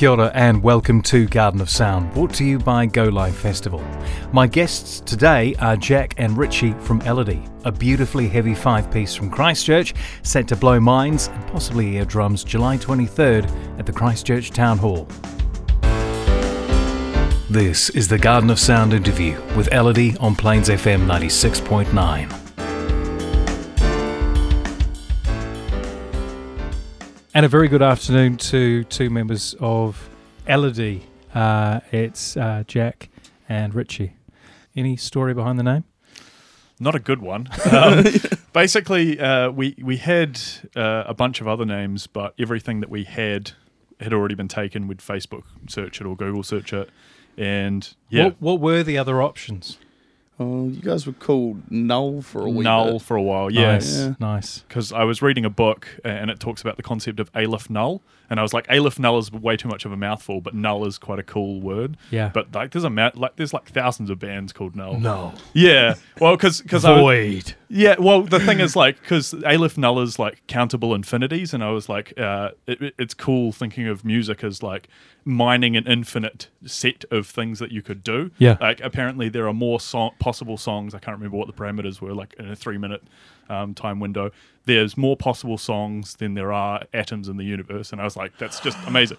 Kia ora and welcome to Garden of Sound, brought to you by Go Live Festival. My guests today are Jack and Richie from Elodie, a beautifully heavy five piece from Christchurch set to blow minds and possibly eardrums July 23rd at the Christchurch Town Hall. This is the Garden of Sound interview with Elodie on Plains FM 96.9. And a very good afternoon to two members of Elodie. Uh, it's uh, Jack and Richie. Any story behind the name? Not a good one. Um, basically, uh, we we had uh, a bunch of other names, but everything that we had had already been taken. We'd Facebook search it or Google search it, and yeah, What, what were the other options? Oh, you guys were called Null for a wee null bit. for a while. Yeah, Nice. Yeah. Nice. because I was reading a book uh, and it talks about the concept of aleph null, and I was like, aleph null is way too much of a mouthful, but null is quite a cool word. Yeah. But like, there's a ma- like there's like thousands of bands called null. no. Yeah. Well, because because I was- Void. Yeah, well, the thing is, like, because Aleph Null is like countable infinities, and I was like, uh, it, it- it's cool thinking of music as like mining an infinite set of things that you could do. Yeah. Like, apparently, there are more song- possible songs. I can't remember what the parameters were, like in a three minute um, time window. There's more possible songs than there are atoms in the universe, and I was like, that's just amazing.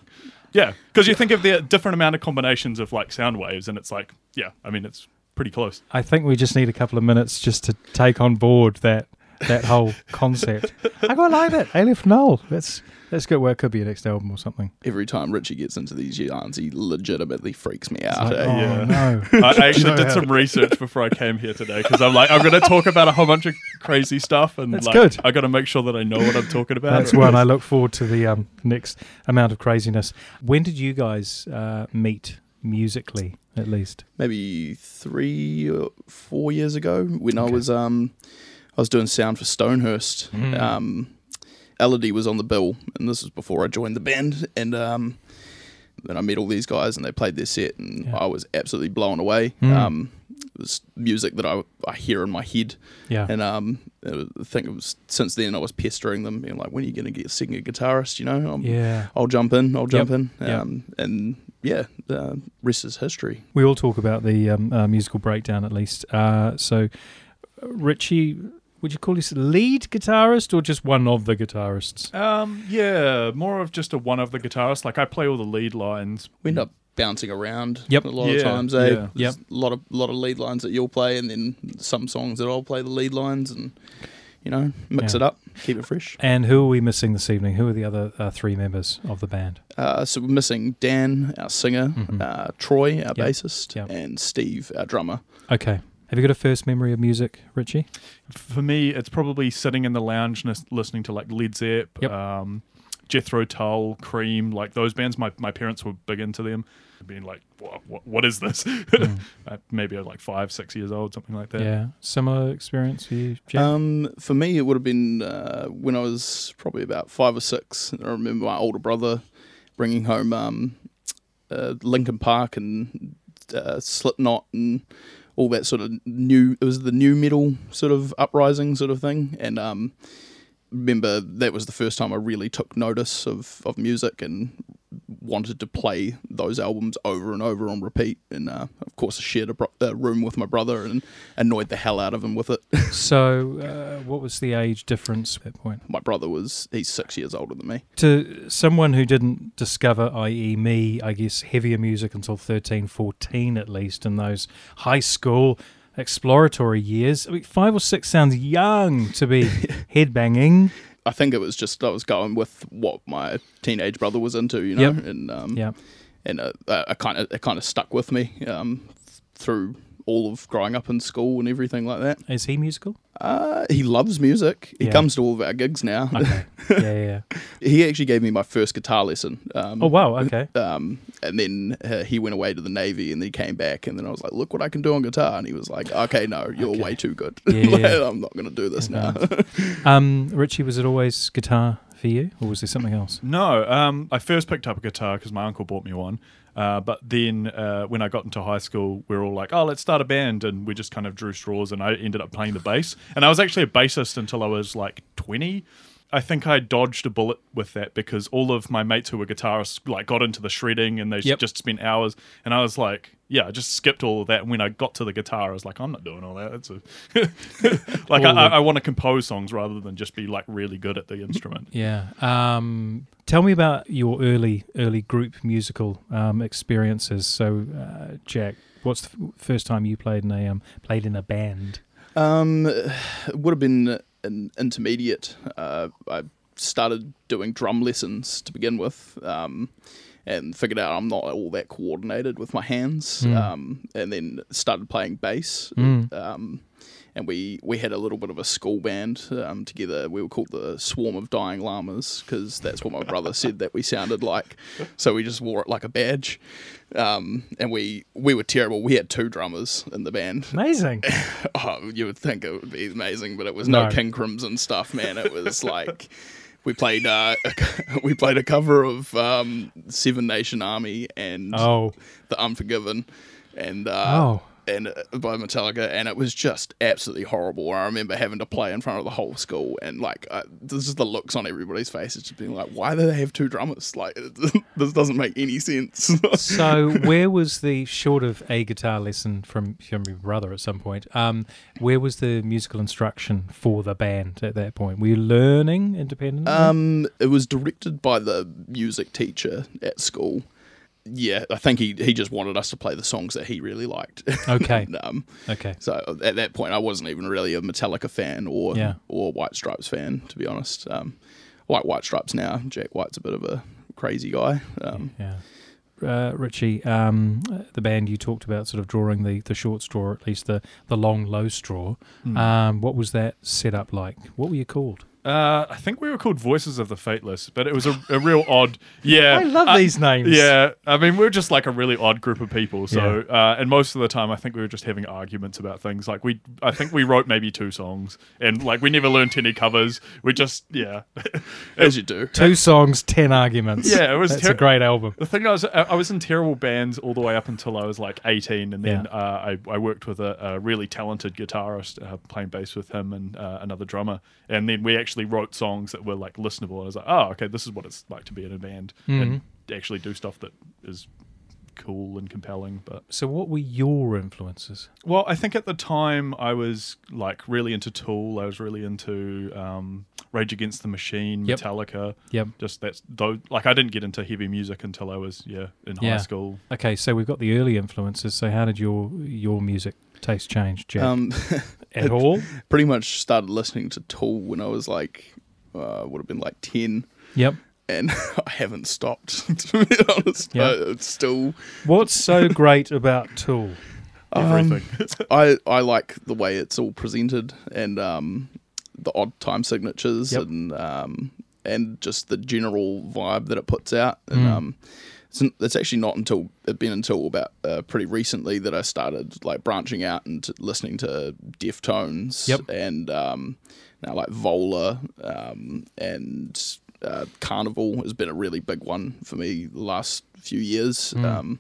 Yeah, because you think of the different amount of combinations of like sound waves, and it's like, yeah, I mean, it's pretty close. I think we just need a couple of minutes just to take on board that that whole concept. I quite like that. Aleph Null. That's that's good. Well, it could be a next album or something. Every time Richie gets into these yarns, he legitimately freaks me out. Like, eh? oh, yeah. no. I actually did some research before I came here today because I'm like, I'm going to talk about a whole bunch of crazy stuff, and That's like, good. I got to make sure that I know what I'm talking about. That's one. I look forward to the um, next amount of craziness. When did you guys uh, meet musically, at least? Maybe three or four years ago, when I was um, I was doing sound for Stonehurst. Mm. Um, Elodie was on the bill, and this was before I joined the band. And um, then I met all these guys, and they played their set, and Yeah. I was absolutely blown away. Mm. Um, it was music that I, I hear in my head. Yeah. And um, it was- I think it was since then I was pestering them, being like, "When are you going to get a second guitarist?" You know, I'm, yeah. I'll jump in. I'll jump Yep, in. yep. Um, and yeah, uh, rest is history. We all talk about the um, uh, musical breakdown, at least. Uh, so, Richie, would you call this lead guitarist or just one of the guitarists? Um, yeah, more of just a one of the guitarists. Like I play all the lead lines. We end up bouncing around. Yep. A lot Yeah, of times, eh? yeah. There's A lot of lot of lead lines that you'll play, and then some songs that I'll play the lead lines, and you know, mix Yeah. it up, keep it fresh. And who are we missing this evening? Who are the other uh, three members of the band? Uh, so we're missing Dan, our singer, Mhm. uh, Troy, our Yep. bassist, Yep. and Steve, our drummer. Okay. Have you got a first memory of music, Richie? For me, it's probably sitting in the lounge nis- listening to like Led Zepp, Yep. um, Jethro Tull, Cream, like those bands. My my parents were big into them. Being like, what, what, what is this? Uh, Maybe I was like five, six years old, something like that. Yeah. Similar experience for you, Jack? Um, for me, it would have been uh, when I was probably about five or six. I remember my older brother bringing home um, uh, Linkin Park and uh, Slipknot and all that sort of new. It was the nu metal sort of uprising sort of thing, and um, remember that was the first time I really took notice of of music and wanted to play those albums over and over on repeat. And uh, of course, I shared a, bro- a room with my brother and annoyed the hell out of him with it. so, uh, what was the age difference at that point? my brother was he's six years older than me. To someone who didn't discover, i.e., me, I guess, heavier music until 13, 14 at least, in those high school exploratory years, I mean, five or six sounds young to be headbanging. I think it was just I was going with what my teenage brother was into, you know, Yep. and um, Yeah. and uh, I kind of it kind of stuck with me um, through all of growing up in school and everything like that. Is he musical? Uh, he loves music. He Yeah. comes to all of our gigs now. Okay. yeah, yeah, yeah. he actually gave me my first guitar lesson. Um, Oh, wow. Okay. Um, and then uh, he went away to the navy, and then he came back, and then I was like, "Look what I can do on guitar," and he was like, "Okay, no, you're Okay. way too good. Yeah. I'm not going to do this now." Um, Richie, was it always guitar for you, or was there something else? No, um, I first picked up a guitar because my uncle bought me one. Uh, but then uh, when I got into high school, we were all like, oh, let's start a band. And we just kind of drew straws, and I ended up playing the bass. And I was actually a bassist until I was like 20. I think I dodged a bullet with that because all of my mates who were guitarists like got into the shredding and they Yep. just spent hours. And I was like, yeah, I just skipped all of that. And when I got to the guitar, I was like, I'm not doing all that. It's a like All I, I want to compose songs rather than just be like really good at the instrument. Yeah. Um, tell me about your early early group musical um, experiences. So, uh, Jack, what's the f- first time you played in a um, played in a band? Um, it would have been an intermediate. Uh, I started doing drum lessons to begin with, um, and figured out I'm not all that coordinated with my hands. Mm. Um, and then started playing bass. Mm. Um, and we, we had a little bit of a school band um, together. We were called the Swarm of Dying Llamas because that's what my brother said that we sounded like. So we just wore it like a badge. Um, and we we were terrible. We had two drummers in the band. Amazing. Oh, you would think it would be amazing, but it was no, No. King Crimson stuff, man. It was like we played uh, we played a cover of um, Seven Nation Army and oh. The Unforgiven, and uh, Oh. And uh, by Metallica, and it was just absolutely horrible. I remember having to play in front of the whole school, and like uh, this is the looks on everybody's faces, just being like, "Why do they have two drummers? Like this doesn't make any sense." So, where was the short of a guitar lesson from, from your brother at some point? Um, where was the musical instruction for the band at that point? Were you learning independently? Um, it was directed by the music teacher at school. Yeah, I think he he just wanted us to play the songs that he really liked. Okay. And, um, okay. so at that point, I wasn't even really a Metallica fan or Yeah. or White Stripes fan, to be honest. Um, I like White Stripes now. Jack White's a bit of a crazy guy. Um, Yeah. Uh, Richie, um, the band you talked about, sort of drawing the, the short straw, at least the, the long low straw. Hmm. Um, what was that setup like? What were you called? Uh, I think we were called Voices of the Fateless, but it was a, a real odd. Yeah, I love uh, these names. Yeah, I mean we're just like a really odd group of people. So, uh, and most of the time, I think we were just having arguments about things. Like we, I think we wrote maybe two songs, and like we never learned any covers. We just, yeah, as you do. Two songs, ten arguments. Yeah, it was That's ter- a great album. The thing I was, I was in terrible bands all the way up until I was like 18, and then Yeah. uh, I, I worked with a, a really talented guitarist, uh, playing bass with him and uh, another drummer, and then we actually wrote songs that were like listenable. And I was like, oh, okay, this is what it's like to be in a band and actually do stuff that is cool and compelling. But So, what were your influences? well, I think at the time I was like really into Tool. I was really into um, Rage Against the Machine, Yep. Metallica. Yep. Just that's though. Like I didn't get into heavy music until I was yeah in Yeah. high school. Okay, so we've got the early influences. So, how did your your music taste change, Jack? Um, At all? pretty much started listening to Tool when I was like, uh, would have been like ten. Yep. and I haven't stopped. To be honest, Yeah. Uh, it's still What's so great about Tool? um, Everything. I I like the way it's all presented and um, the odd time signatures Yep. and um, and just the general vibe that it puts out. And Mm. um, it's, it's actually not until it's been until about uh, pretty recently that I started like branching out and t- listening to Deftones Yep. and um, now like Vola um, and uh, Karnivool has been a really big one for me the last few years. Mm. Um,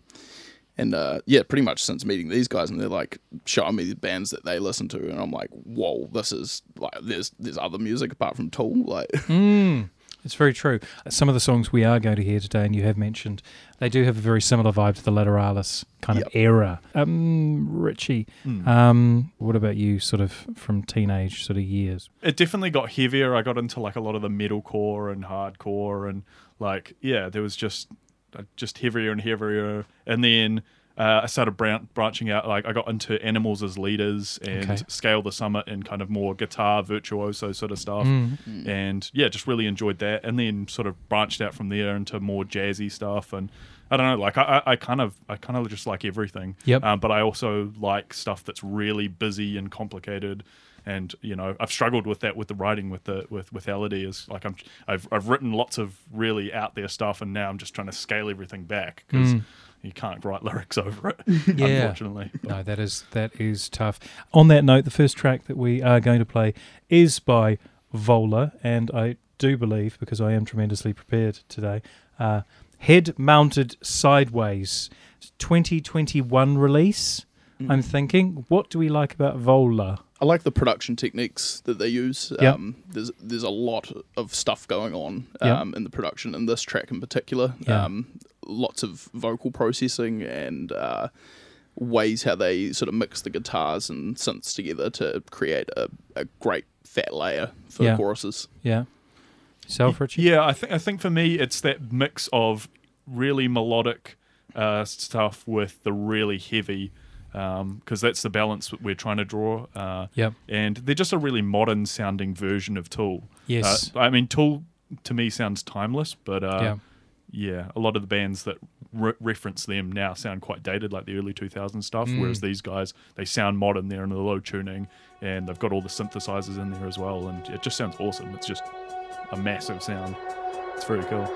and uh, yeah, pretty much since meeting these guys, and they're like showing me the bands that they listen to, and I'm like, whoa, this is like there's there's other music apart from Tool, like Mm, it's very true. Some of the songs we are going to hear today, and you have mentioned, they do have a very similar vibe to the Lateralus kind Yep. of era. Um, Richie, Hmm. um, what about you, sort of from teenage sort of years? it definitely got heavier. I got into like a lot of the metalcore and hardcore, and like yeah, there was just uh, just heavier and heavier. And then uh, I started bran- branching out. Like I got into animals as leaders and Okay. scale the summit and kind of more guitar virtuoso sort of stuff. Mm. And yeah, just really enjoyed that. And then sort of branched out from there into more jazzy stuff and. I don't know, like I, I- I kind of, I kind of just like everything. Yep. Um, but I also like stuff that's really busy and complicated. And you know, I've struggled with that with the writing with the with with Elodie. Is like I'm, I've I've written lots of really out there stuff, and now I'm just trying to scale everything back because Mm. you can't write lyrics over it, Yeah. unfortunately. But- No, that is that is tough. On that note, the first track that we are going to play is by Vola, and I do believe, because I am tremendously prepared today, uh, head mounted sideways, 2021 release. Mm. I'm thinking, what do we like about Vola? I like the production techniques that they use. Yep. Um, there's there's a lot of stuff going on Yep. um, in the production in this track in particular. Yeah. Um, lots of vocal processing and uh, ways how they sort of mix the guitars and synths together to create a, a great fat layer for Yeah. choruses. Yeah. Self, Richie? Yeah, I think I think for me it's that mix of really melodic uh, stuff with the really heavy, because that's the balance that we're trying to draw. Uh, Yep. and they're just a really modern sounding version of Tool. Yes. Uh, I mean, Tool to me sounds timeless, but uh, yeah. yeah, a lot of the bands that re- reference them now sound quite dated, like the early 2000s stuff. Mm. Whereas these guys, they sound modern. They're in the low tuning, and they've got all the synthesizers in there as well, and it just sounds awesome. It's just a massive sound. It's very cool.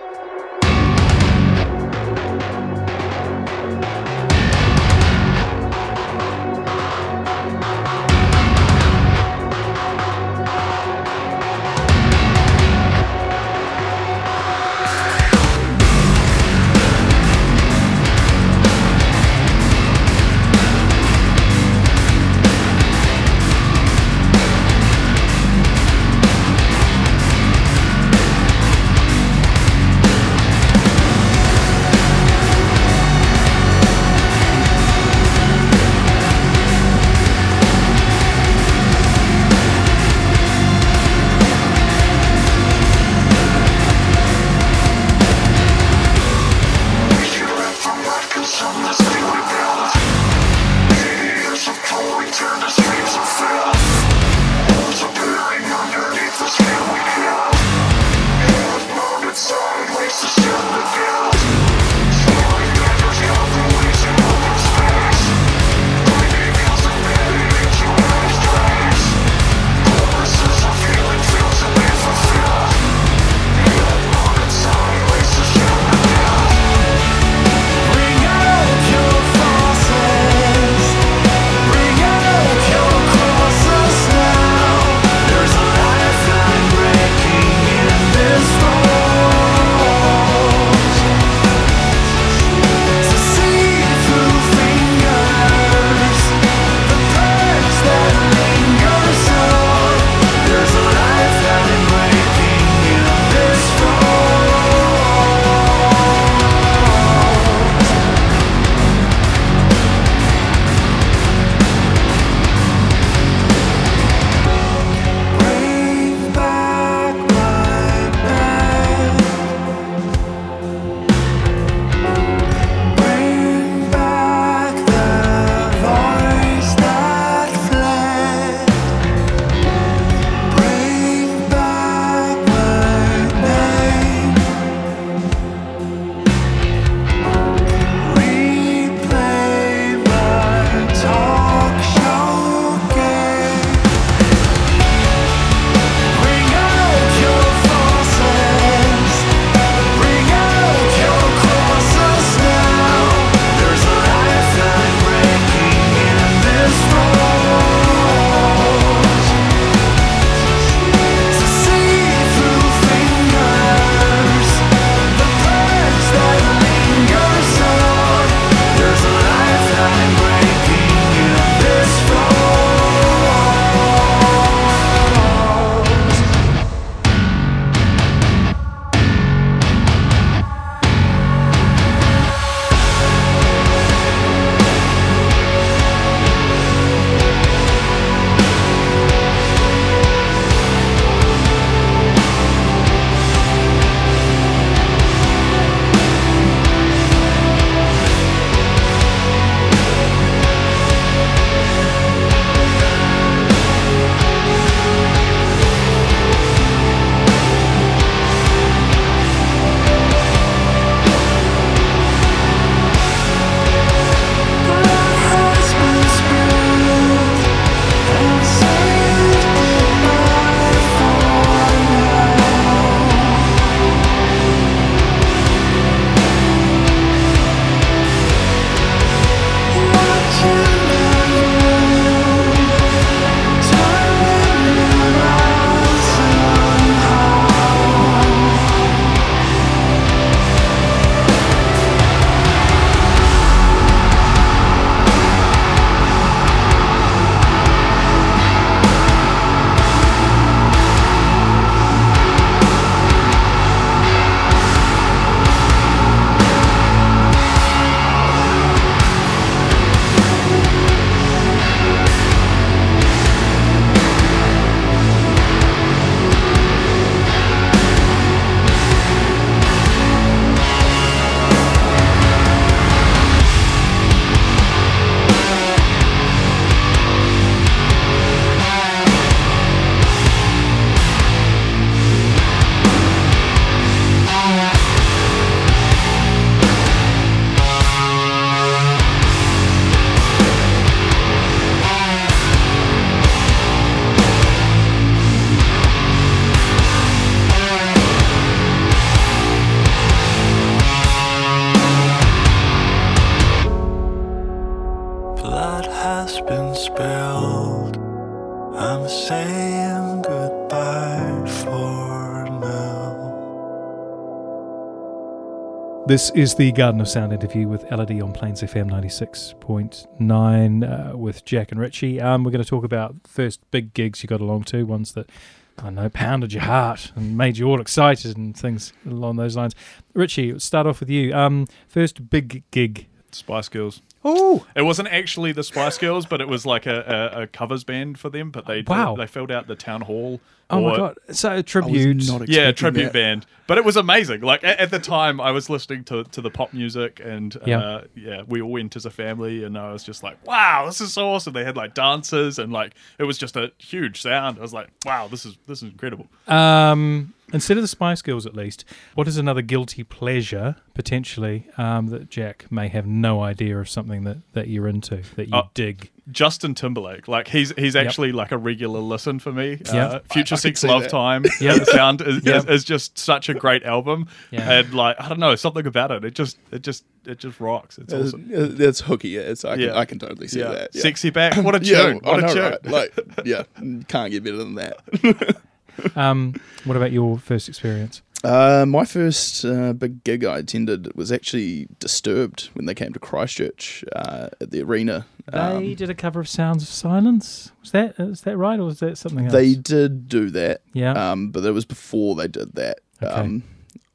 This is the Garden of Sound interview with Elodie on Plains FM 96.9 uh, with Jack and Richie. Um, we're going to talk about first big gigs you got along to, ones that, I don't know, pounded your heart and made you all excited and things along those lines. Richie, start off with you. Um, first big gig. Spice Girls. Oh, It wasn't actually the Spice Girls, but it was like a, a, a covers band for them. But they Wow. they filled out the town hall. oh my God. So, I was tribute. not Yeah, expecting tribute that. band. But it was amazing. Like at, at the time, I was listening to, to the pop music, and uh, Yeah. yeah, we all went as a family, and I was just like, "Wow, this is so awesome!" They had like dancers, and like it was just a huge sound. I was like, "Wow, this is this is incredible." Um, instead of the Spice Girls, at least, what is another guilty pleasure potentially um, that Jack may have no idea of something that, that you're into that you Uh, dig? Justin Timberlake, like he's he's actually like a regular listen for me. Yep. Uh, Future I- I can Sex Love that. Time Yep. the sound is, Yep. is, is just such a great album, Yeah. and like I don't know something about it. It just it just it just rocks. It's Uh, awesome. uh, That's hooky. Yeah, it's, I, can, Yeah. I can totally see Yeah. that. Yeah. Sexy back. What a tune. Yeah, what I a know, tune. right? Like, yeah, can't get better than that. Um, what about your first experience? Uh, my first uh, big gig I attended was actually Disturbed when they came to Christchurch uh, at the arena. They Um, did a cover of Sounds of Silence. Was that is that right, or was that something else? they did do that, yeah. um, but it was before they did that. Okay. Um,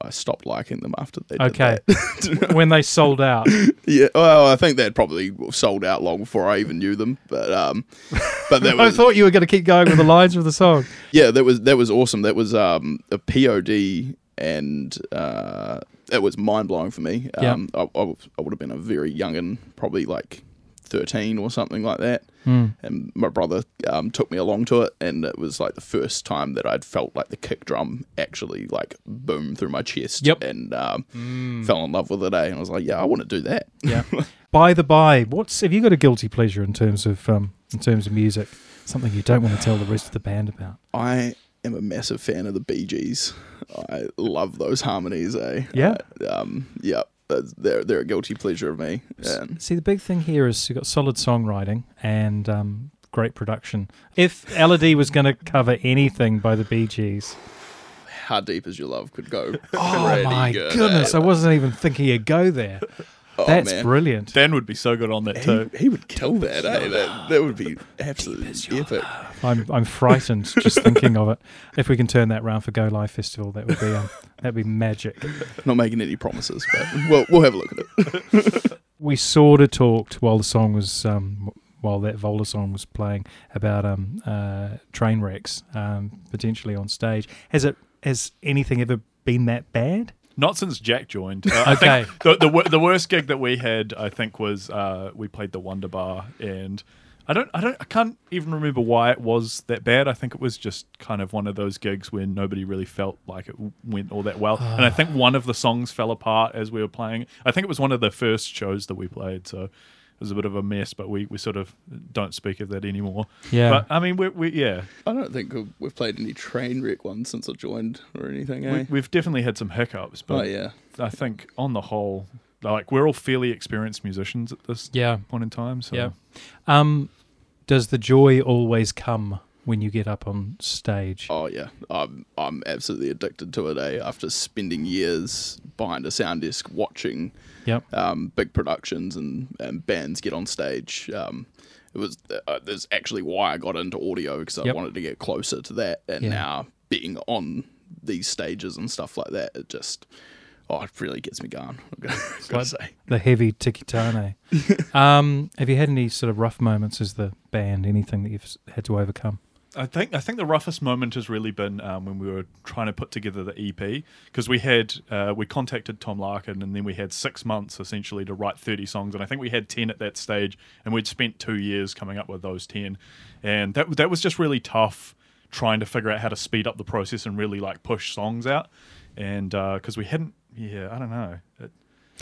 I stopped liking them after they did Okay. when they sold out. yeah, well, I think they'd probably sold out long before I even knew them. But um, but that I was thought you were going to keep going with the lines of the song. yeah, that was that was awesome. That was um a POD and uh, it was mind blowing for me. Yeah. Um, I, I, I would have been a very young and probably like thirteen or something like that. Mm. And my brother um, took me along to it, and it was like the first time that I'd felt like the kick drum actually like boom through my chest. Yep. And um, fell in love with it. Eh? And I was like, yeah, I want to do that. Yeah. by the by, what's have you got a guilty pleasure in terms of um, in terms of music? Something you don't want to tell the rest of the band about. I am a massive fan of the Bee Gees. I love those harmonies, eh? Yeah? Uh, um, yeah. They're they're a guilty pleasure of me. And See, the big thing here is you've got solid songwriting and um, great production. If Elodie was going to cover anything by the Bee Gees, how deep is your love could go. oh my good, goodness? I wasn't even thinking you'd go there. Oh, That's man. brilliant. Dan would be so good on that He, too. he would kill that, eh? That, that would be absolutely epic. I'm I'm frightened just thinking of it. If we can turn that round for Go Live Festival, that would be um, that'd be magic. Not making any promises, but we'll, we'll have a look at it. we sort of talked while the song was um, while that Vola song was playing about um, uh, train wrecks um, potentially on stage. Has it has anything ever been that bad? Not since Jack joined. Uh, I Okay. think the, the the worst gig that we had, I think, was uh, we played the Wunderbar, and I don't, I don't, I can't even remember why it was that bad. I think it was just kind of one of those gigs where nobody really felt like it went all that well, and I think one of the songs fell apart as we were playing. I think it was one of the first shows that we played, so. It was a bit of a mess, but we, we sort of don't speak of that anymore. Yeah. But I mean, we, we yeah, I don't think we've played any train wreck ones since I joined or anything, eh? we, we've definitely had some hiccups, but oh, yeah. I think on the whole, like we're all fairly experienced musicians at this Yeah, point in time. So yeah. Um, does the joy always come when you get up on stage? Oh yeah, I'm I'm absolutely addicted to it. Eh? After spending years behind a sound desk watching Yep. um, big productions and, and bands get on stage, um, it was uh, that's actually why I got into audio because I Yep. wanted to get closer to that. And Yeah. now being on these stages and stuff like that, it just oh, it really gets me going. I've got, got like- The heavy tikitane. um, have you had any sort of rough moments as the band? Anything that you've had to overcome? I think I think the roughest moment has really been um, when we were trying to put together the EP because we had uh, we contacted Tom Larkin and then we had six months essentially to write thirty songs and I think we had ten at that stage and we'd spent two years coming up with those ten. And that that was just really tough trying to figure out how to speed up the process and really like push songs out. And because we hadn't yeah I don't know. It,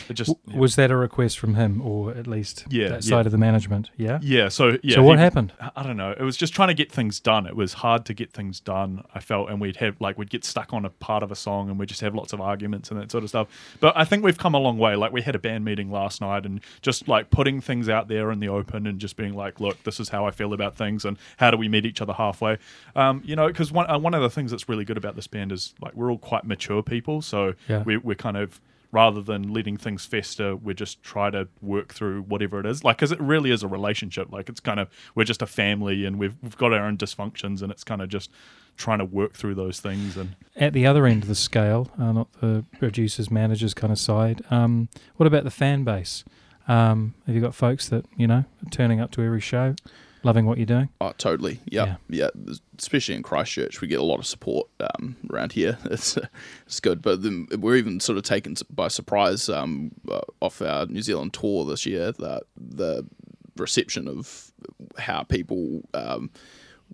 it just W- Was that a request from him, or at least Yeah, that yeah. side of the management? Yeah. yeah so yeah so what he- happened? I don't know. It was just trying to get things done. It was hard to get things done. I felt, and we'd have like we'd get stuck on a part of a song, and we'd just have lots of arguments and that sort of stuff. But I think we've come a long way. Like we had a band meeting last night, and just like putting things out there in the open, and just being like, "Look, this is how I feel about things, and how do we meet each other halfway?" Um, you know, because one uh, one of the things that's really good about this band is like we're all quite mature people, so Yeah. we, we're kind of rather than letting things fester, we just try to work through whatever it is. Like, because it really is a relationship. Like, it's kind of we're just a family, and we've we've got our own dysfunctions, and it's kind of just trying to work through those things. And At the other end of the scale, uh, not the producers, managers kind of side, um, what about the fan base? Um, have you got folks that, you know, are turning up to every show, loving what you're doing? Oh, totally. Yeah, yeah. Especially in Christchurch, we get a lot of support um, around here. It's it's good, but then we're even sort of taken by surprise um, uh, off our New Zealand tour this year. That the reception of how people um,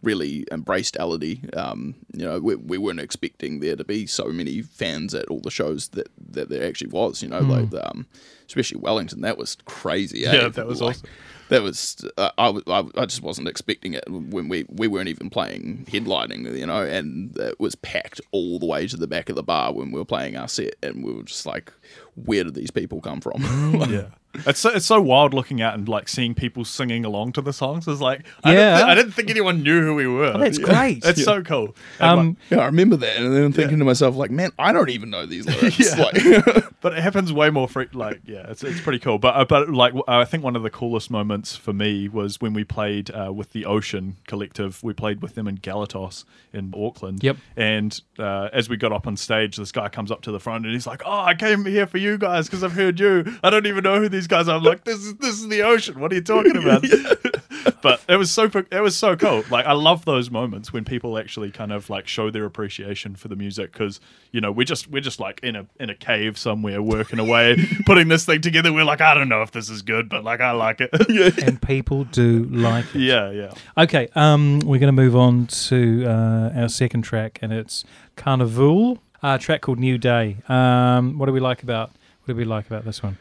really embraced Elodie. Um, you know, we, we weren't expecting there to be so many fans at all the shows that, that there actually was. You know, like um, especially Wellington, that was crazy. eh? Yeah, that was Like, awesome. That was uh, I, I, I just wasn't expecting it when we we weren't even playing headlining, you know, and it was packed all the way to the back of the bar when we were playing our set, and we were just like, where did these people come from? yeah. It's so, it's so wild looking out and like seeing people singing along to the songs. It's like I, Yeah. didn't, thi- I didn't think anyone knew who we were. that's great. It's so cool. And, Um, like, yeah, I remember that, and then I'm thinking to myself, like, man, I don't even know these lyrics. Yeah. Like, but it happens way more free. Like, yeah, it's it's pretty cool. But uh, but like, w- I think one of the coolest moments for me was when we played uh, with the Ocean Collective. We played with them in Galatos in Auckland. Yep. And uh, as we got up on stage, this guy comes up to the front and he's like, "Oh, I came here for you guys because I've heard you. I don't even know who these guys. I'm like, "This is this is the Ocean. What are you talking about?" but it was so it was so cool. Like I love those moments when people actually kind of like show their appreciation for the music because you know we're just we're just like in a in a cave somewhere working away putting this thing together. We're like I don't know if this is good, but like I like it. yeah, and people do like it. yeah, yeah. Okay, um, we're going to move on to uh, our second track, and it's Karnivool, a track called New Day. Um, what do we like about what do we like about this one?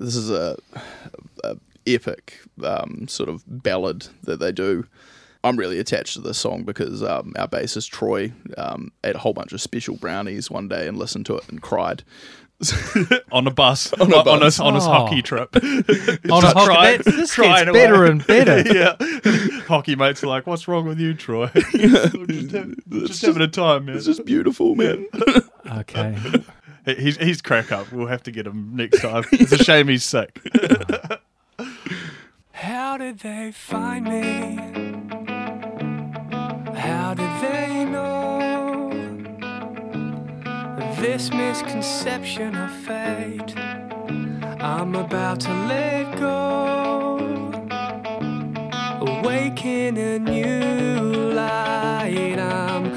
This is a, a epic um, sort of ballad that they do. I'm really attached to this song because um, our bassist Troy um, ate a whole bunch of special brownies one day and listened to it and cried. On a bus, on, a on, bus. his on his Oh. hocky trip. On a Just hockey- crying- that- this crying gets better and better. yeah, hockey mates are like, "What's wrong with you, Troy? just, have- just having a time, man." It's just beautiful, man. Okay, He- He's he's crack up. We'll have to get him next time. It's a shame he's sick. How did they find me? How did they know this misconception of fate? I'm about to let go, awaken a new light. I'm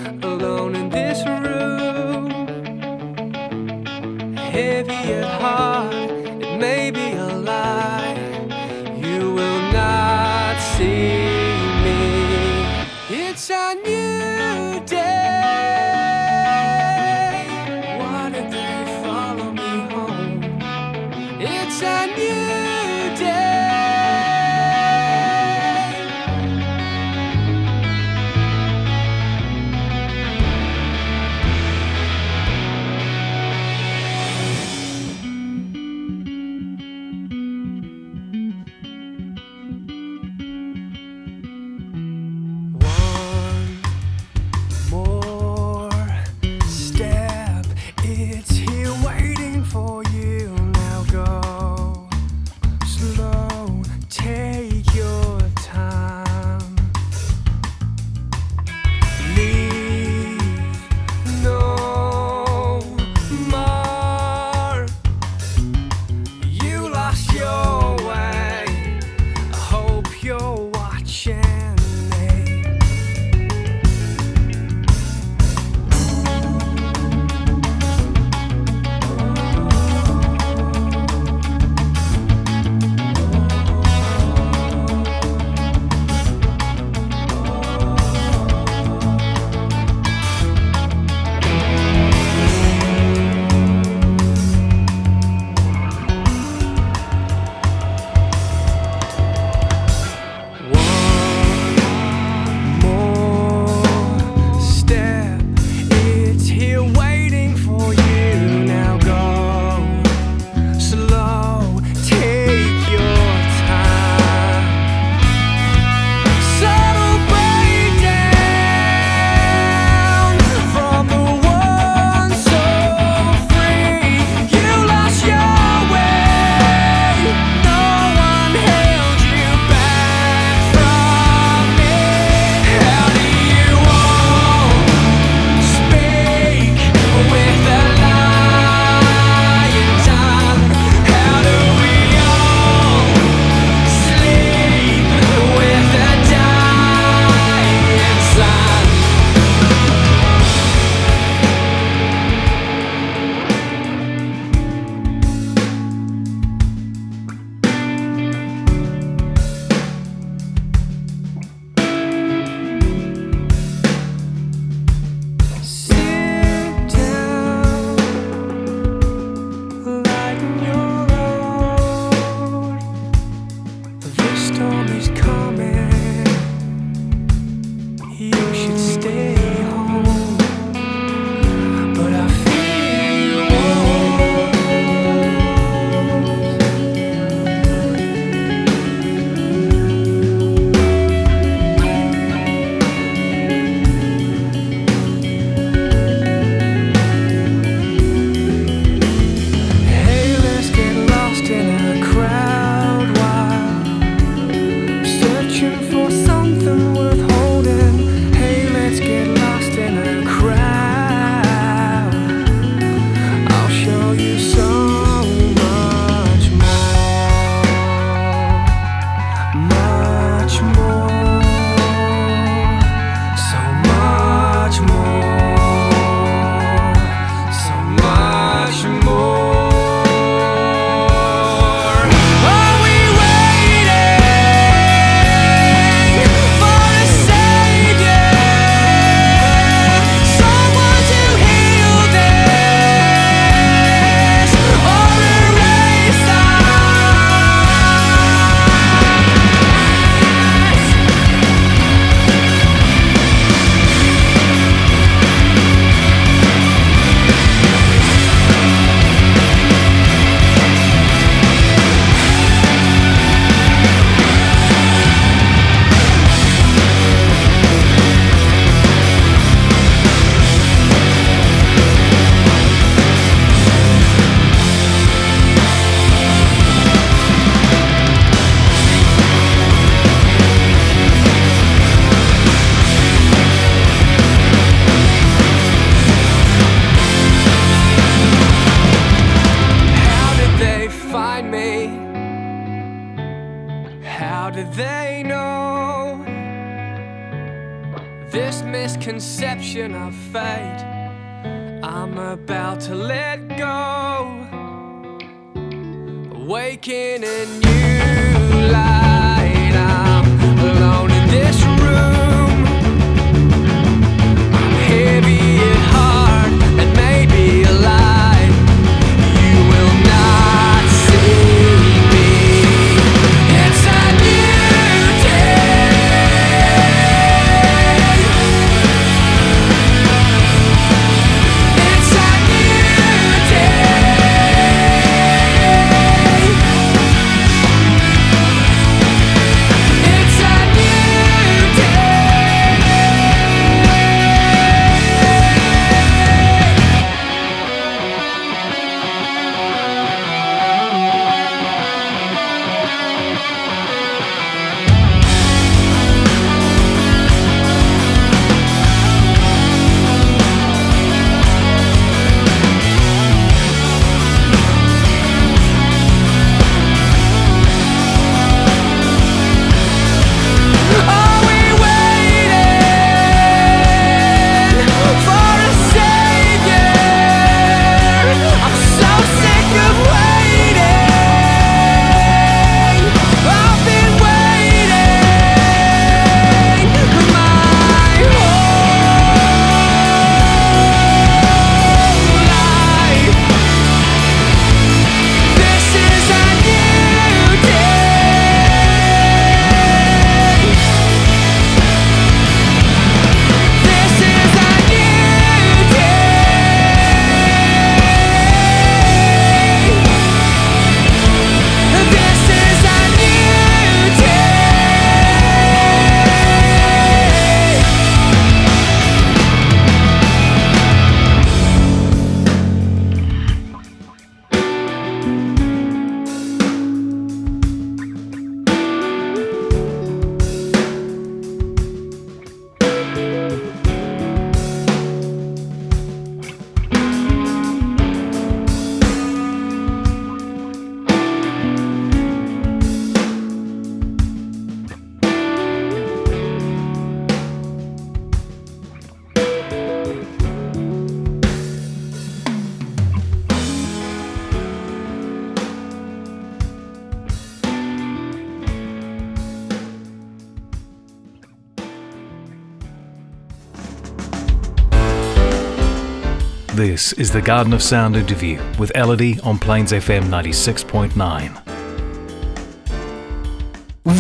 Is the Garden of Sound interview with Elodie on Plains FM 96.9.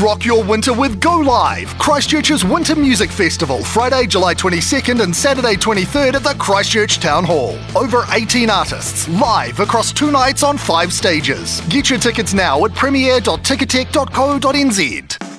Rock your winter with Go Live, Christchurch's Winter Music Festival, Friday, July 22nd and Saturday 23rd at the Christchurch Town Hall. Over 18 artists, live across two nights on five stages. Get your tickets now at premiere.ticketek.co.nz.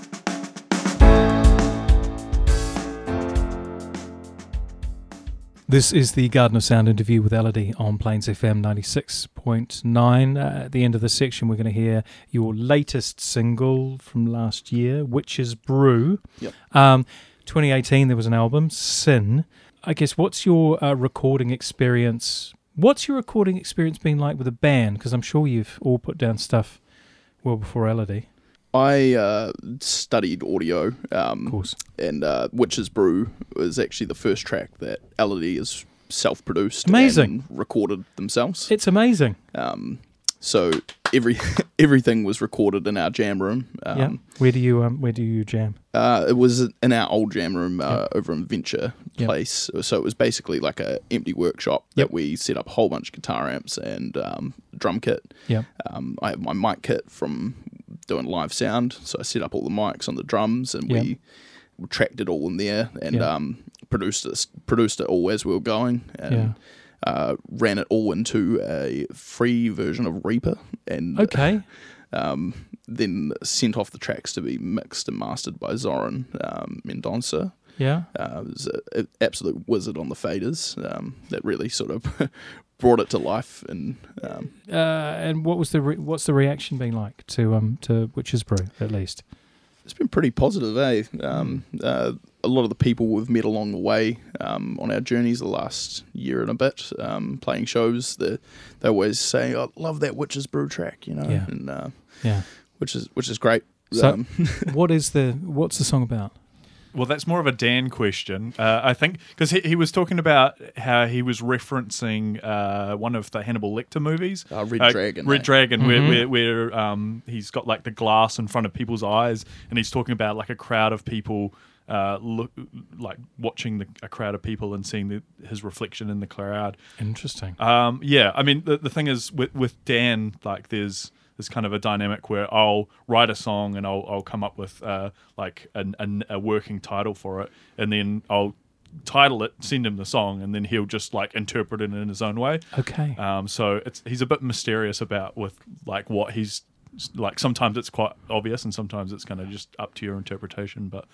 This is the Garden of Sound interview with Elodie on Plains FM 96.9. Uh, at the end of the section, we're going to hear your latest single from last year, Witch's Brew. Yep. Um, 2018, there was an album, Sin. I guess, what's your uh, recording experience? What's your recording experience been like with a band? Because I'm sure you've all put down stuff well before Elodie. I uh, studied audio, um, Of course. and uh, Witch's Brew was actually the first track that Elodie is self-produced, Amazing. and recorded themselves. It's amazing. Um, so every everything was recorded in our jam room. Um, yeah. Where do you um, Where do you jam? Uh, it was in our old jam room uh, over in Venture Yep. Place. So it was basically like a empty workshop Yep. that we set up a whole bunch of guitar amps and um, drum kit. Yeah. Um, I have my mic kit from doing live sound, so I set up all the mics on the drums and Yep. we tracked it all in there and Yep. um, produced it produced it all as we were going and uh, ran it all into a free version of Reaper and Okay. um, then sent off the tracks to be mixed and mastered by Zoran um, Mendonça. Yeah. Uh, was an absolute wizard on the faders um, that really sort of brought it to life. And um, Uh, and what was the re- what's the reaction been like to um to Witch's Brew at least? It's been pretty positive, eh? Um, uh, a lot of the people we've met along the way um, on our journeys the last year and a bit, um, playing shows, they they always say, "I love that Witches Brew track," you know, Yeah. and uh, Yeah. which is which is great. So, Um, what is the what's the song about? Well, that's more of a Dan question. Uh, I think because he, he was talking about how he was referencing uh, one of the Hannibal Lecter movies, Uh, Red Dragon, Red eh? Dragon, where, where, where um, he's got like the glass in front of people's eyes, and he's talking about like a crowd of people. Uh, look, like watching the, a crowd of people and seeing the, his reflection in the crowd. Interesting. Um, yeah, I mean the, the thing is with with Dan, like there's there's kind of a dynamic where I'll write a song and I'll I'll come up with uh, like an, an, a working title for it, and then I'll title it, send him the song, and then he'll just like interpret it in his own way. okay. Um, so it's he's a bit mysterious about with like what he's like. Sometimes it's quite obvious, and sometimes it's kind of just up to your interpretation. But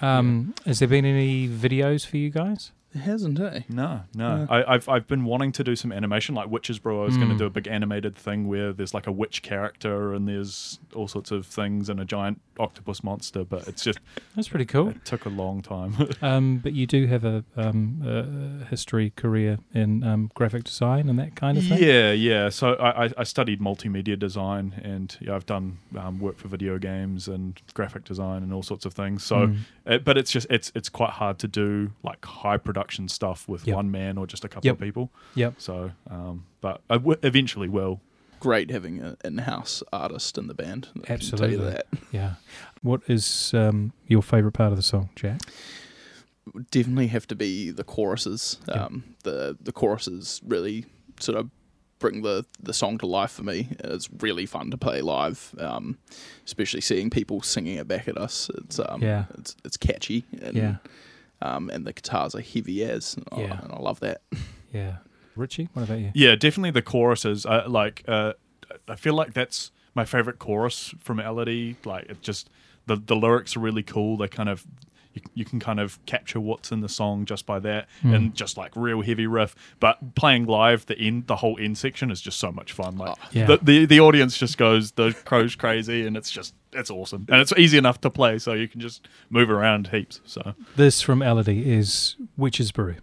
Um, has there been any videos for you guys? It hasn't, eh? No, no. I, I've I've been wanting to do some animation, like Witches Brew. I was going to do a big animated thing where there's like a witch character and there's all sorts of things and a giant octopus monster, but it's just That's pretty cool. it took a long time. Um, but you do have a, um, a history career in um, graphic design and that kind of thing. yeah, yeah. So I, I- I studied multimedia design and yeah, I've done um, work for video games and graphic design and all sorts of things. So, Mm. it, but it's just it's it's quite hard to do like high production stuff with Yep. one man or just a couple Yep. of people. Yep. So, um, but I w- eventually will. Great having an in-house artist in the band. I can tell you Absolutely. that. Yeah. What is um, your favourite part of the song, Jack? Definitely have to be the choruses. Yeah. Um, the the choruses really sort of bring the the song to life for me. It's really fun to play live, um, especially seeing people singing it back at us. It's um, Yeah. it's it's catchy and Yeah. Um, and the guitars are heavy as. Oh, Yeah. and I love that. Yeah. Richie, what about you? Yeah, definitely the choruses. Uh, like, uh, I feel like that's my favorite chorus from Elodie. Like, it just the the lyrics are really cool. They kind of you, you can kind of capture what's in the song just by that, and just like real heavy riff. But playing live, the end, the whole end section is just so much fun. Like, Yeah. the, the the audience just goes the crows crazy, and it's just it's awesome, and it's easy enough to play, so you can just move around heaps. So. This from Elodie is Witch's Brew.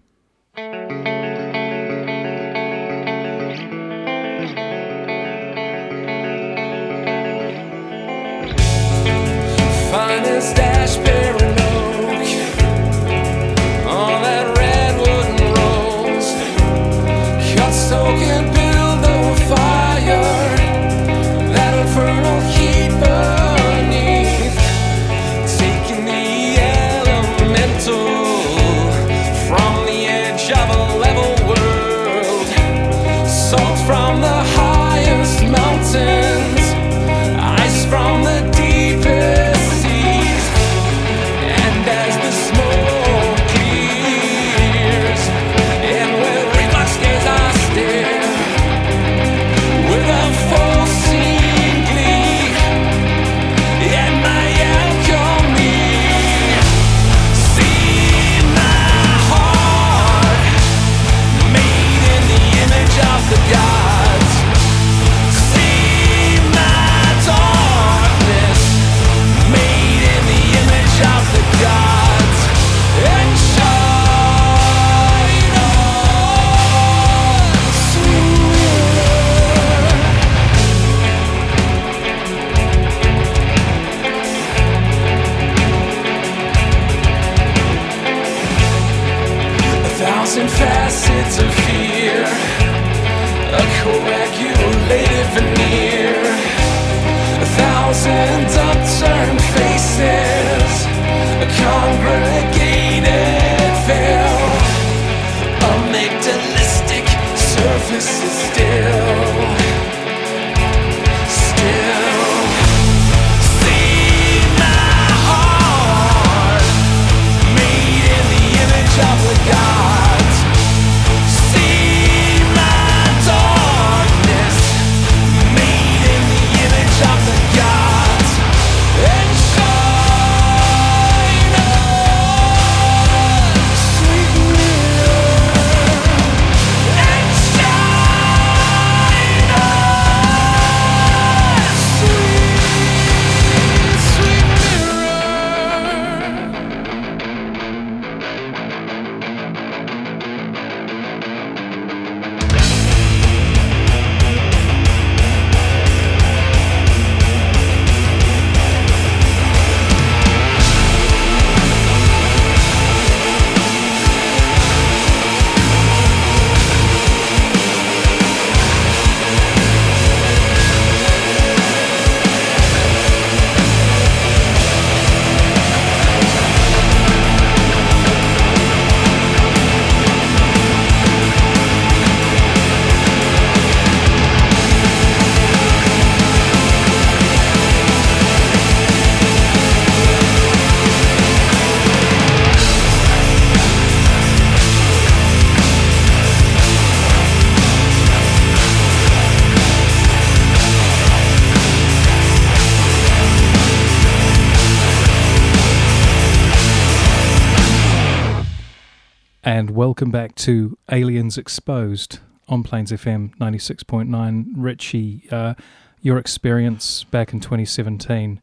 And welcome back to Aliens Exposed on Plains FM 96.9. Richie, uh, your experience back in 2017,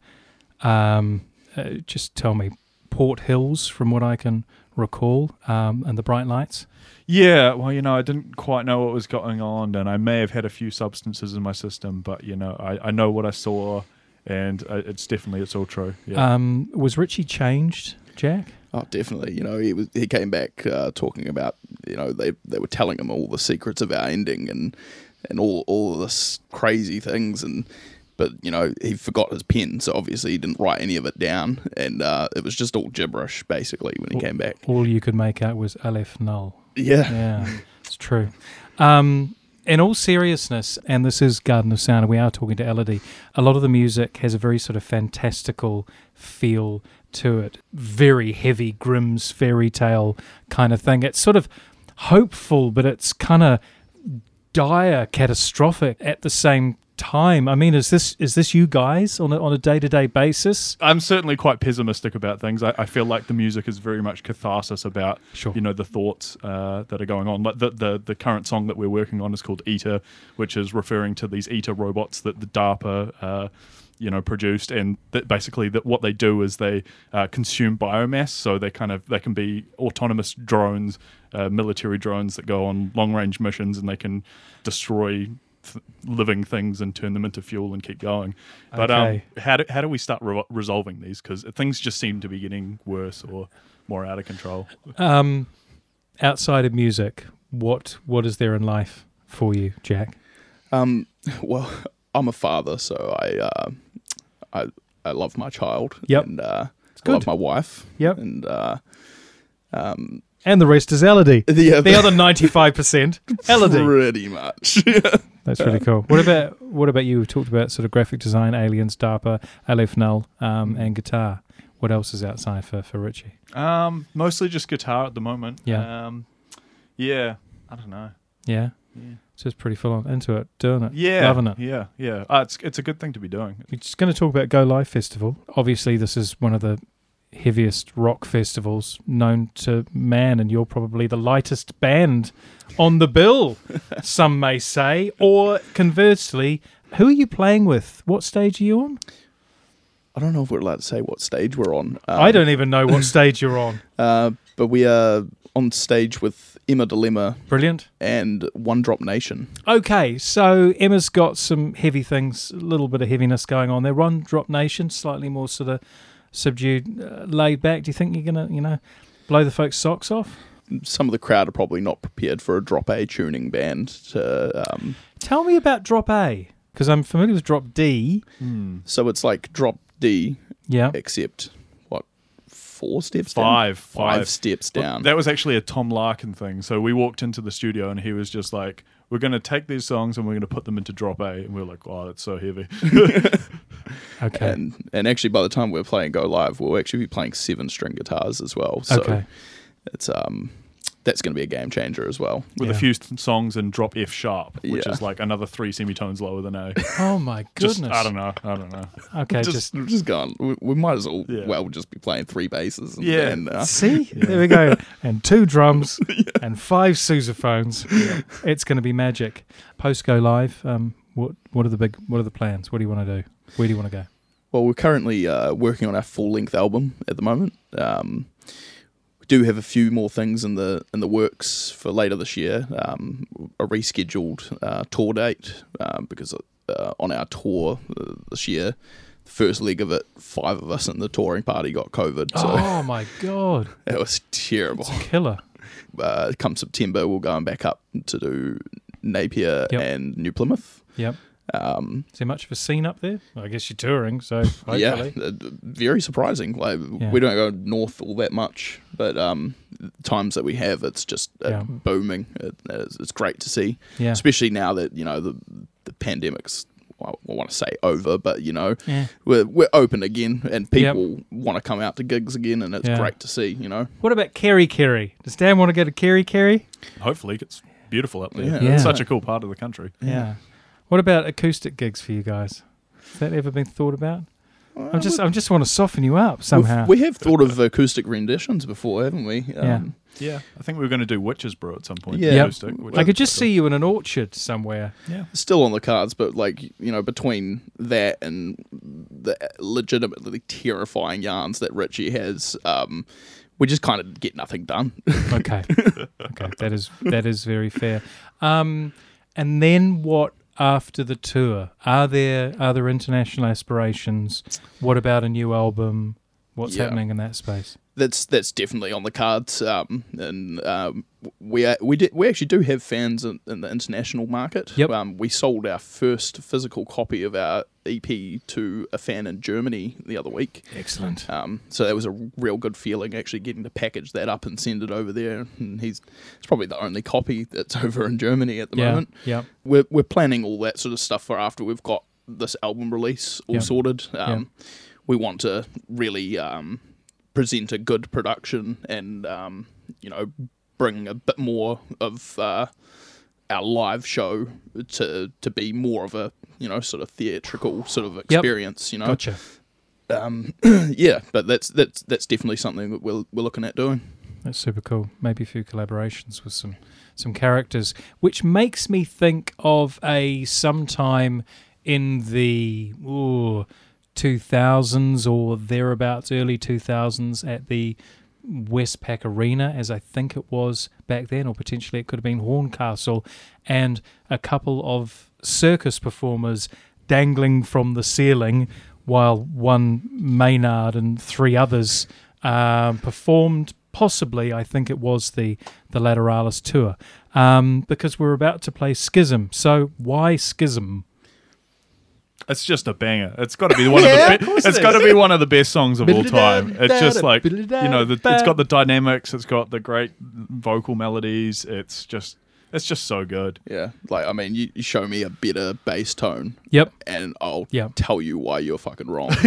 um, uh, just tell me, Port Hills, from what I can recall, um, and the bright lights. Yeah, well, you know, I didn't quite know what was going on, and I may have had a few substances in my system, but you know, I, I know what I saw, and uh, it's definitely it's all true. Yeah. Um, was Richie changed, Jack? Oh, definitely. You know, he was he came back uh, talking about you know they they were telling him all the secrets of our ending and and all all of this crazy things and but you know he forgot his pen, so obviously he didn't write any of it down, and uh, it was just all gibberish basically when he came back. All you could make out was Aleph Null. Yeah, Yeah, it's true. Um, in all seriousness, and this is Garden of Sound, and we are talking to Elodie, a lot of the music has a very sort of fantastical feel to it. Very heavy, Grimm's fairy tale kind of thing. It's sort of hopeful, but it's kind of dire, catastrophic at the same time. I mean, is this is this you guys on a, on a day to day basis? I'm certainly quite pessimistic about things. I, I feel like the music is very much catharsis about Sure. you know the thoughts uh, that are going on. Like the, the the current song that we're working on is called Eater, which is referring to these Eater robots that the DARPA. Uh, you know, produced, and that basically that what they do is they uh, consume biomass. So they kind of they can be autonomous drones, uh, military drones that go on long range missions, and they can destroy th- living things and turn them into fuel and keep going. But Okay. um, how do how do we start re- resolving these? Because things just seem to be getting worse or more out of control. Um, outside of music, what what is there in life for you, Jack? Um, well, I'm a father, so I uh, I I love my child. Yep. and uh, I good. love my wife. Yep. and uh, And the rest is Elodie. the, The other ninety five percent, Elodie. pretty much. That's really cool. What about what about you? We've talked about sort of graphic design, aliens, DARPA, Aleph Null, um, and guitar. What else is outside for for Richie? Um, mostly just guitar at the moment. Yeah. Um, yeah. I don't know. Yeah, Yeah. Just pretty full on into it, doing it, Yeah. loving it. Yeah. Yeah. Uh, it's it's a good thing to be doing. We're just going to talk about Go Live Festival. Obviously, this is one of the heaviest rock festivals known to man, and you're probably the lightest band on the bill, some may say. Or conversely, who are you playing with? What stage are you on? I don't know if we're allowed to say what stage we're on. Um, I don't even know what stage you're on. Uh, but we are on stage with Emma Dilemma Brilliant. and One Drop Nation. Okay, so Emma's got some heavy things, a little bit of heaviness going on there. One Drop Nation, slightly more sort of subdued, uh, laid back. Do you think you're going to, you know, blow the folks' socks off? Some of the crowd are probably not prepared for a drop A tuning band. To, um, Tell me about Drop A, because I'm familiar with Drop D. so it's like drop D, Yeah. except what four steps Five. down? Five, Five. steps Well, down. That was actually a Tom Larkin thing. So we walked into the studio and he was just like, "We're going to take these songs and we're going to put them into drop A." And we are like, "Oh, that's so heavy." Okay. and and actually, by the time we're playing Go Live, we'll actually be playing seven string guitars as well. So okay. it's um that's going to be a game changer as well. With Yeah. a few th- songs in drop F sharp, which Yeah. is like another three semitones lower than A. Oh my Just goodness. I don't know. I don't know. Okay, just just, just going. We, we might as well Yeah. well just be playing three basses. And, Yeah. and, uh, see, there we go, and two drums and five sousaphones. It's going to be magic. Post go live. Um, what what are the big what are the plans? What do you want to do? Where do you want to go? Well, we're currently uh, working on our full length album at the moment. Um, we do have a few more things in the in the works for later this year. Um, a rescheduled uh, tour date um, because uh, on our tour uh, this year, the first leg of it, five of us in the touring party got COVID. So Oh my god, it was terrible. killer! Uh, come September, we're going back up to do Napier Yep. and New Plymouth. Yep. Um, Is there much of a scene up there? I guess you're touring, so hopefully. Yeah, uh, very surprising. Like Yeah. we don't go north all that much, but um, times that we have, it's just uh, Yeah. booming. It, it's, it's great to see, Yeah. especially now that you know the the pandemic's. Well, I want to say over, but you know Yeah. we're we're open again, and people want to come out to gigs again, and it's Yeah. great to see. You know, What about Kerikeri? Does Dan want to go to Kerikeri? Hopefully, it's beautiful up there. Yeah. Yeah. It's such a cool part of the country. Yeah. What about acoustic gigs for you guys? Has that ever been thought about? I'm just, I just want to soften you up somehow. We've, we have thought of acoustic renditions before, haven't we? Um, Yeah. Yeah, I think we were going to do Witches Brew at some point. Yeah. Yep. acoustic, which I could just see you in an orchard somewhere. Yeah. Still on the cards, but like you know, between that and the legitimately terrifying yarns that Richie has, um, we just kind of get nothing done. Okay, okay, that is that is very fair. Um, and then what after the tour? Are there are there international aspirations? What about a new album? What's Yeah. happening in that space? That's that's definitely on the cards. Um, and um, we are, we did we actually do have fans in, in the international market. Yep. Um, we sold our first physical copy of our EP to a fan in Germany the other week. Excellent. Um, so that was a real good feeling actually getting to package that up and send it over there. And he's it's probably the only copy that's over in Germany at the Yeah, moment. yeah. We're we're planning all that sort of stuff for after we've got this album release all Yeah. sorted. Um, We want to really um, present a good production and um, you know bring a bit more of uh, our live show to to be more of a you know sort of theatrical sort of experience. You know, Gotcha. um, yeah, but that's that's that's definitely something that we're we're looking at doing. That's super cool. Maybe a few collaborations with some some characters, which makes me think of a sometime in the ooh, 2000s or thereabouts, early 2000s at the Westpac Arena, as I think it was back then, or potentially it could have been Horncastle, and a couple of circus performers dangling from the ceiling while one Maynard and three others um, performed. Possibly, I think it was the the Lateralus tour, um, because we're about to play Schism. So why Schism? It's just a banger. It's got to be one Yeah, of of the. course Be- it's it got to be one of the best songs of all time. It's just like you know, the, it's got the dynamics. It's got the great vocal melodies. It's just, it's just so good. Yeah, like I mean, you, you show me a better bass tone, Yep. and I'll Yeah. tell you why you're fucking wrong.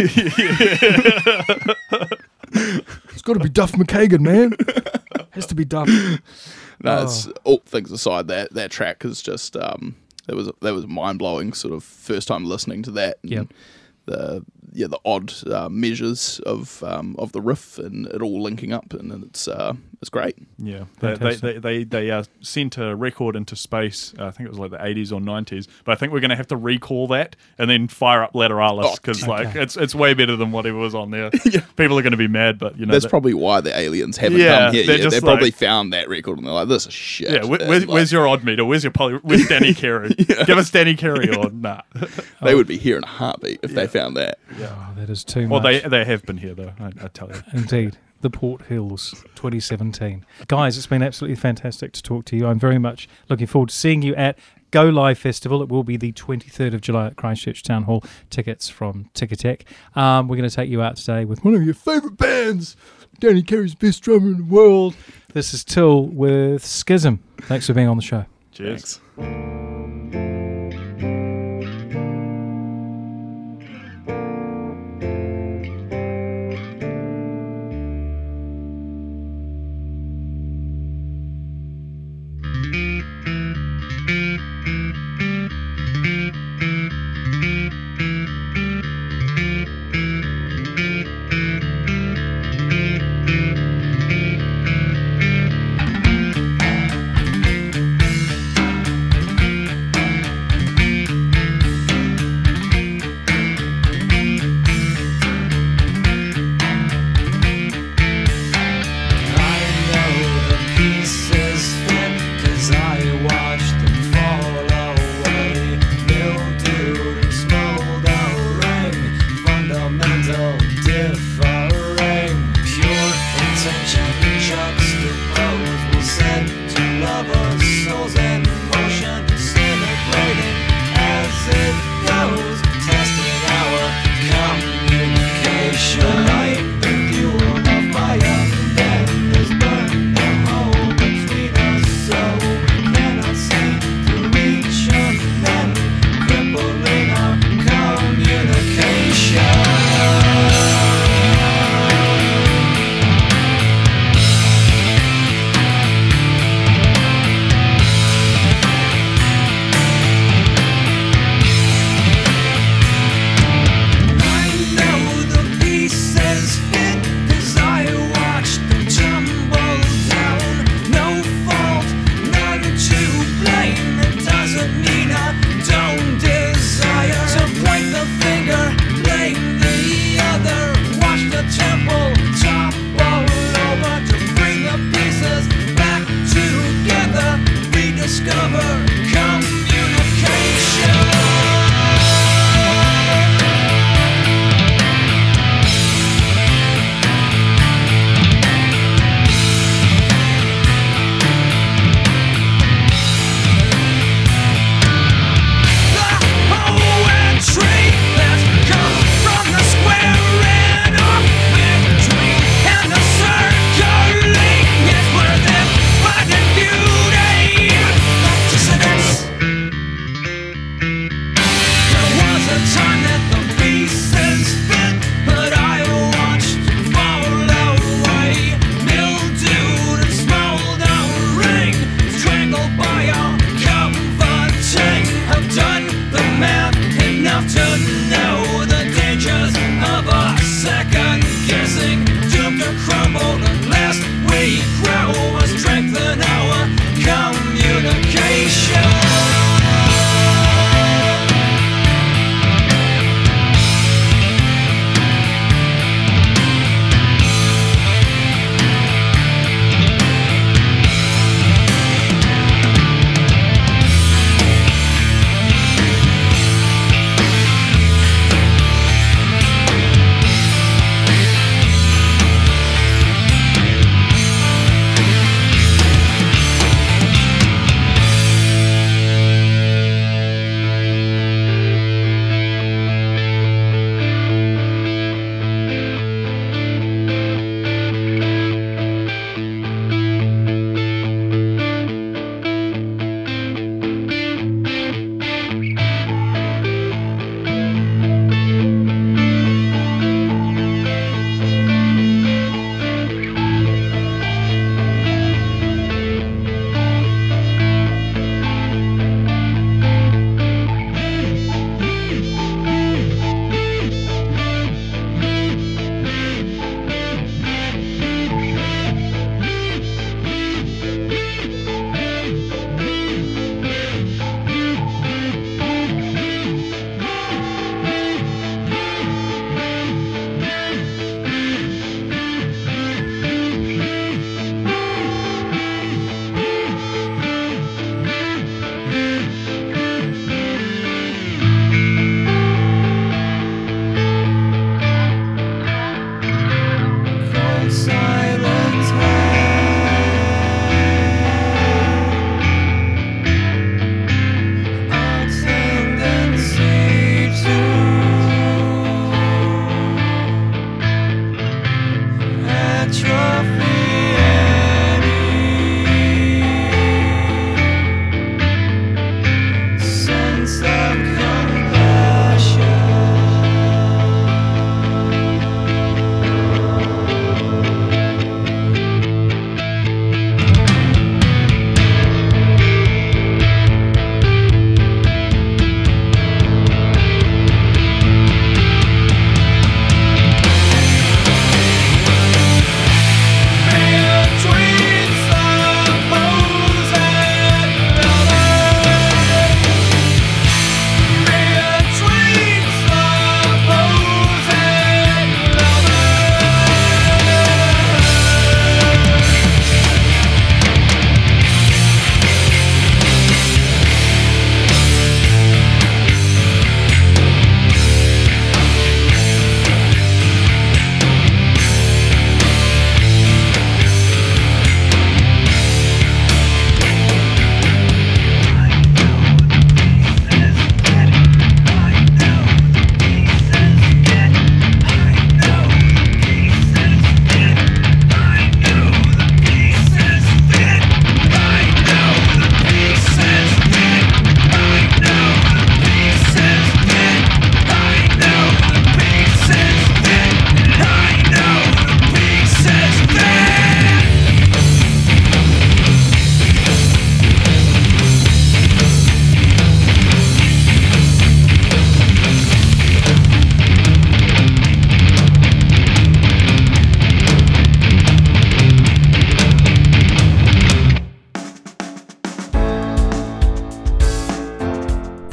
It's got to be Duff McKagan, man. It Has to be Duff. no, it's all things aside. That that track is just um, that was that was mind blowing. Sort of first time listening to that. And The yeah the odd uh, measures of um, of the riff and it all linking up and it's uh, it's great. Yeah, they they, Fantastic. they, they, they uh, sent a record into space. uh, I think it was like the 80s or 90s. But I think we're going to have to recall that and then fire up Lateralus Oh, because okay. like it's it's way better than whatever was on there. People are going to be mad, but you know That's that- probably why the aliens haven't Yeah, come here they're yet. just They probably found that record and they're like, "This is shit." yeah. Where, where's, like, where's your odd meter? Where's your poly? Where's Danny Carey? Give us Danny Carey or nah. They would be here in a heartbeat if they found that. Oh, that is too Well, much. Well, they they have been here though. I, I tell you. Indeed. The Port Hills 2017. Guys, it's been absolutely fantastic to talk to you. I'm very much looking forward to seeing you at Go Live Festival. It will be the 23rd of July at Christchurch Town Hall. Tickets from Ticketek. Um, we're going to take you out today with one of your favourite bands, Danny Carey's best drummer in the world. This is Tool with Schism. Thanks for being on the show. Cheers. Thank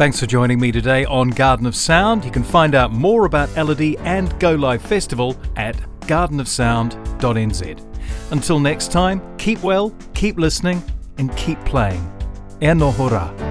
Thanks for joining me today on Garden of Sound. You can find out more about Elodie and Go Live Festival at gardenofsound.nz. Until next time, keep well, keep listening, and keep playing. E.